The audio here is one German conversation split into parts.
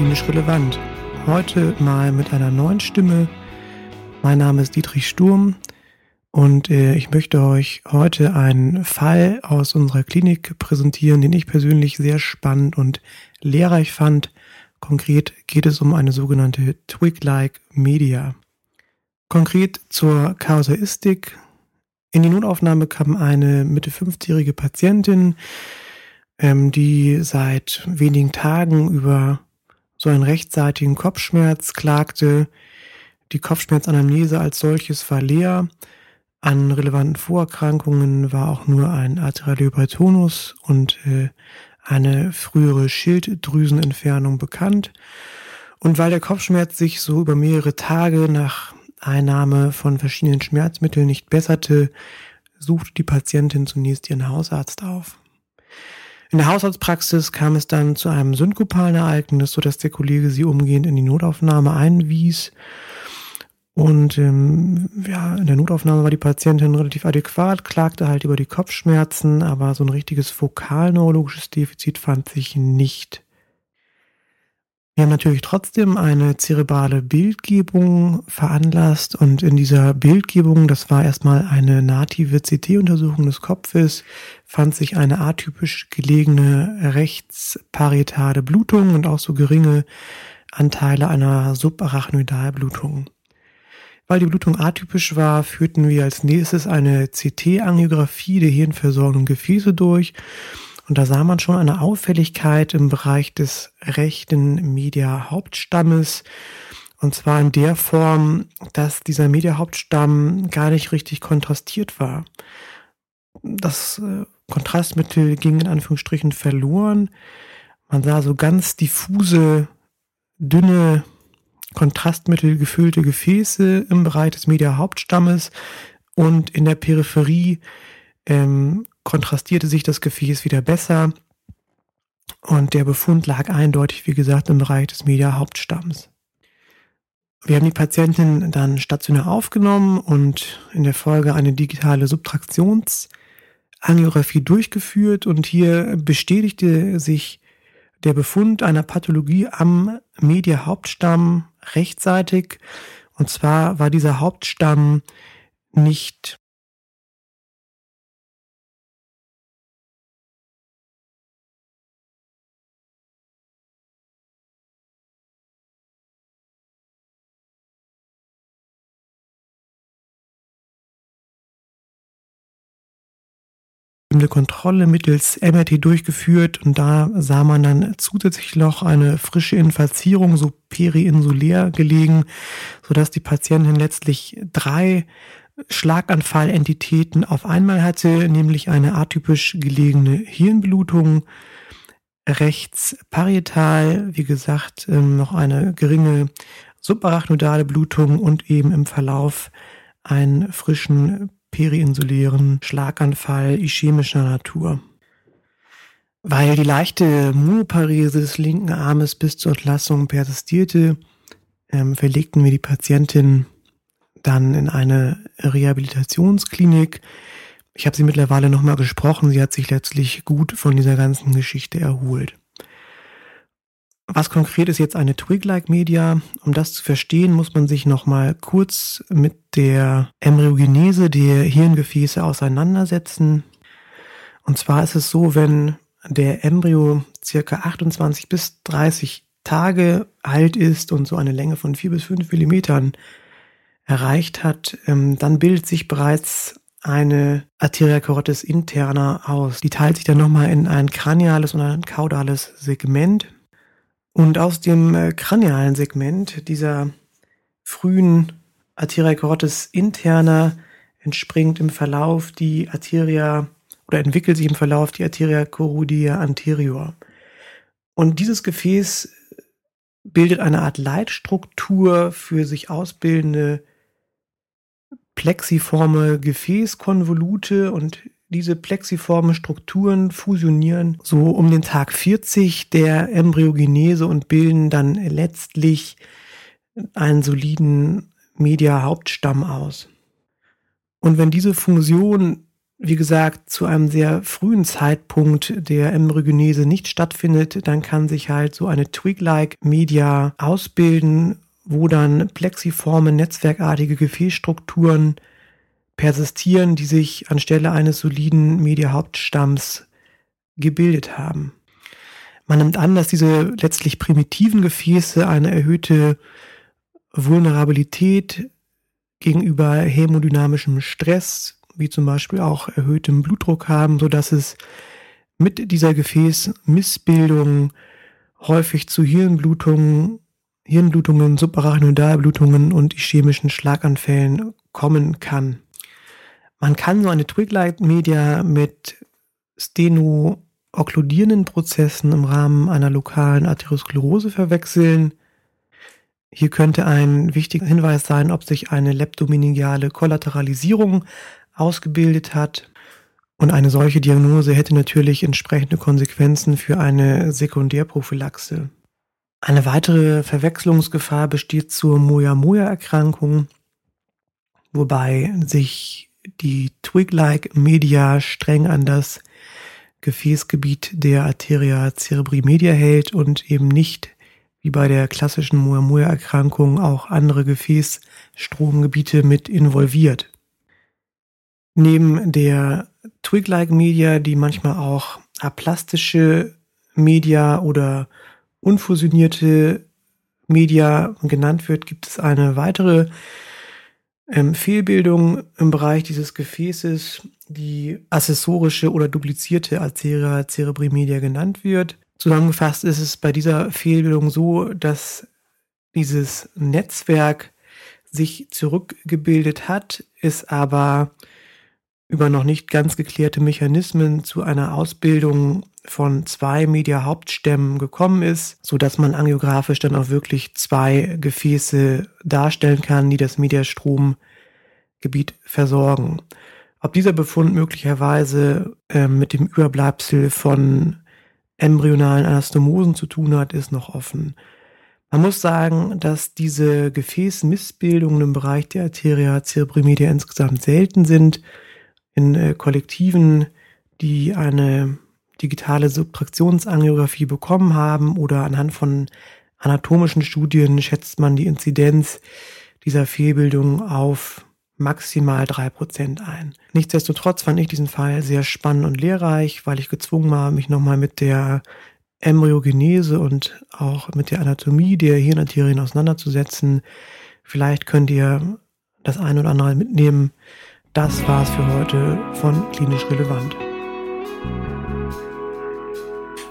Klinisch Relevant. Heute mal mit einer neuen Stimme. Mein Name ist Dietrich Sturm und äh, ich möchte euch heute einen Fall aus unserer Klinik präsentieren, den ich persönlich sehr spannend und lehrreich fand. Konkret geht es um eine sogenannte Twig-like Media. Konkret zur Kausalistik. In die Notaufnahme kam eine Mitte 50-jährige Patientin, ähm, die seit wenigen Tagen über so einen rechtsseitigen Kopfschmerz klagte. Die Kopfschmerzanamnese als solches war leer. An relevanten Vorerkrankungen war auch nur ein Arteriolypatonus und äh, eine frühere Schilddrüsenentfernung bekannt. Und weil der Kopfschmerz sich so über mehrere Tage nach Einnahme von verschiedenen Schmerzmitteln nicht besserte, suchte die Patientin zunächst ihren Hausarzt auf. In der Hausarztpraxis kam es dann zu einem synkopalen Ereignis, sodass der Kollege sie umgehend in die Notaufnahme einwies. Und ähm, ja, in der Notaufnahme war die Patientin relativ adäquat, klagte halt über die Kopfschmerzen, aber so ein richtiges fokalneurologisches Defizit fand sich nicht. Wir haben natürlich trotzdem eine zerebrale Bildgebung veranlasst und in dieser Bildgebung, das war erstmal eine native CT-Untersuchung des Kopfes, fand sich eine atypisch gelegene rechtsparietale Blutung und auch so geringe Anteile einer Subarachnoidalblutung. Weil die Blutung atypisch war, führten wir als nächstes eine CT-Angiografie der hirnversorgenden Gefäße durch und da sah man schon eine Auffälligkeit im Bereich des rechten Media-Hauptstammes. Und zwar in der Form, dass dieser Media-Hauptstamm gar nicht richtig kontrastiert war. Das äh, Kontrastmittel ging in Anführungsstrichen verloren. Man sah so ganz diffuse, dünne, Kontrastmittel gefüllte Gefäße im Bereich des Media-Hauptstammes und in der Peripherie ähm, kontrastierte sich das Gefäß wieder besser und der Befund lag eindeutig, wie gesagt, im Bereich des Media-Hauptstamms. Wir haben die Patientin dann stationär aufgenommen und in der Folge eine digitale Subtraktionsangiographie durchgeführt und hier bestätigte sich der Befund einer Pathologie am Media-Hauptstamm rechtzeitig. Und zwar war dieser Hauptstamm nicht eine Kontrolle mittels MRT durchgeführt und da sah man dann zusätzlich noch eine frische Infazierung, so periinsulär gelegen, sodass die Patientin letztlich drei Schlaganfallentitäten auf einmal hatte, nämlich eine atypisch gelegene Hirnblutung, rechts parietal, wie gesagt, ähm, noch eine geringe subarachnodale Blutung und eben im Verlauf einen frischen periinsulären Schlaganfall ischämischer Natur. Weil die leichte Monoparese des linken Armes bis zur Entlassung persistierte, ähm, verlegten wir die Patientin dann in eine Rehabilitationsklinik. Ich habe sie mittlerweile nochmal gesprochen. Sie hat sich letztlich gut von dieser ganzen Geschichte erholt. Was konkret ist jetzt eine Twig-like Media? Um das zu verstehen, muss man sich nochmal kurz mit der Embryogenese der Hirngefäße auseinandersetzen. Und zwar ist es so, wenn der Embryo circa 28 bis 30 Tage alt ist und so eine Länge von 4 bis 5 Millimetern erreicht hat, ähm, dann bildet sich bereits eine Arteria carotis interna aus. Die teilt sich dann nochmal in ein kraniales und ein kaudales Segment. Und aus dem äh, kranialen Segment dieser frühen Arteria carotis interna entspringt im Verlauf die Arteria oder entwickelt sich im Verlauf die Arteria coroidia anterior. Und dieses Gefäß bildet eine Art Leitstruktur für sich ausbildende plexiforme Gefäßkonvolute und diese plexiformen Strukturen fusionieren so um den Tag 40 der Embryogenese und bilden dann letztlich einen soliden Media-Hauptstamm aus. Und wenn diese Funktion wie gesagt, zu einem sehr frühen Zeitpunkt der Embryogenese nicht stattfindet, dann kann sich halt so eine Twig-like Media ausbilden, wo dann plexiforme, netzwerkartige Gefäßstrukturen persistieren, die sich anstelle eines soliden Media-Hauptstamms gebildet haben. Man nimmt an, dass diese letztlich primitiven Gefäße eine erhöhte Vulnerabilität gegenüber hämodynamischem Stress, wie zum Beispiel auch erhöhtem Blutdruck haben, so dass es mit dieser Gefäßmissbildung häufig zu Hirnblutungen, Hirnblutungen, Subarachnoidalblutungen und ischämischen Schlaganfällen kommen kann. Man kann so eine Twig-Light-Media mit steno-okkludierenden Prozessen im Rahmen einer lokalen Arteriosklerose verwechseln. Hier könnte ein wichtiger Hinweis sein, ob sich eine leptomeningeale Kollateralisierung ausgebildet hat. Und eine solche Diagnose hätte natürlich entsprechende Konsequenzen für eine Sekundärprophylaxe. Eine weitere Verwechslungsgefahr besteht zur Moya-Moya-Erkrankung, wobei sich die Twig-like Media streng an das Gefäßgebiet der Arteria cerebri media hält und eben nicht wie bei der klassischen Moya-Moya-Erkrankung auch andere Gefäßstromgebiete mit involviert. Neben der Twig-like Media, die manchmal auch aplastische Media oder unfusionierte Media genannt wird, gibt es eine weitere ähm, Fehlbildung im Bereich dieses Gefäßes, die accessorische oder duplizierte Arteria cerebri media genannt wird. Zusammengefasst ist es bei dieser Fehlbildung so, dass dieses Netzwerk sich zurückgebildet hat, ist aber über noch nicht ganz geklärte Mechanismen zu einer Ausbildung von zwei Media-Hauptstämmen gekommen ist, so dass man angiografisch dann auch wirklich zwei Gefäße darstellen kann, die das Mediastromgebiet versorgen. Ob dieser Befund möglicherweise äh, mit dem Überbleibsel von embryonalen Anastomosen zu tun hat, ist noch offen. Man muss sagen, dass diese Gefäßmissbildungen im Bereich der Arteria cerebri media insgesamt selten sind in äh, Kollektiven, die eine digitale Subtraktionsangiographie bekommen haben oder anhand von anatomischen Studien schätzt man die Inzidenz dieser Fehlbildung auf maximal drei Prozent ein. Nichtsdestotrotz fand ich diesen Fall sehr spannend und lehrreich, weil ich gezwungen war, mich nochmal mit der Embryogenese und auch mit der Anatomie der Hirnarterien auseinanderzusetzen. Vielleicht könnt ihr das eine oder andere mitnehmen, das war's für heute von Klinisch Relevant.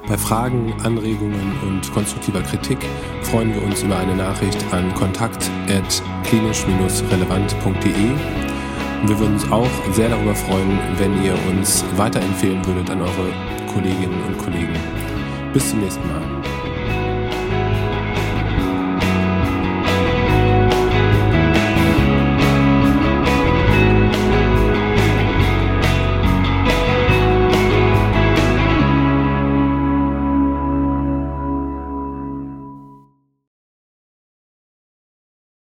Bei Fragen, Anregungen und konstruktiver Kritik freuen wir uns über eine Nachricht an kontakt.klinisch-relevant.de. Wir würden uns auch sehr darüber freuen, wenn ihr uns weiterempfehlen würdet an eure Kolleginnen und Kollegen. Bis zum nächsten Mal.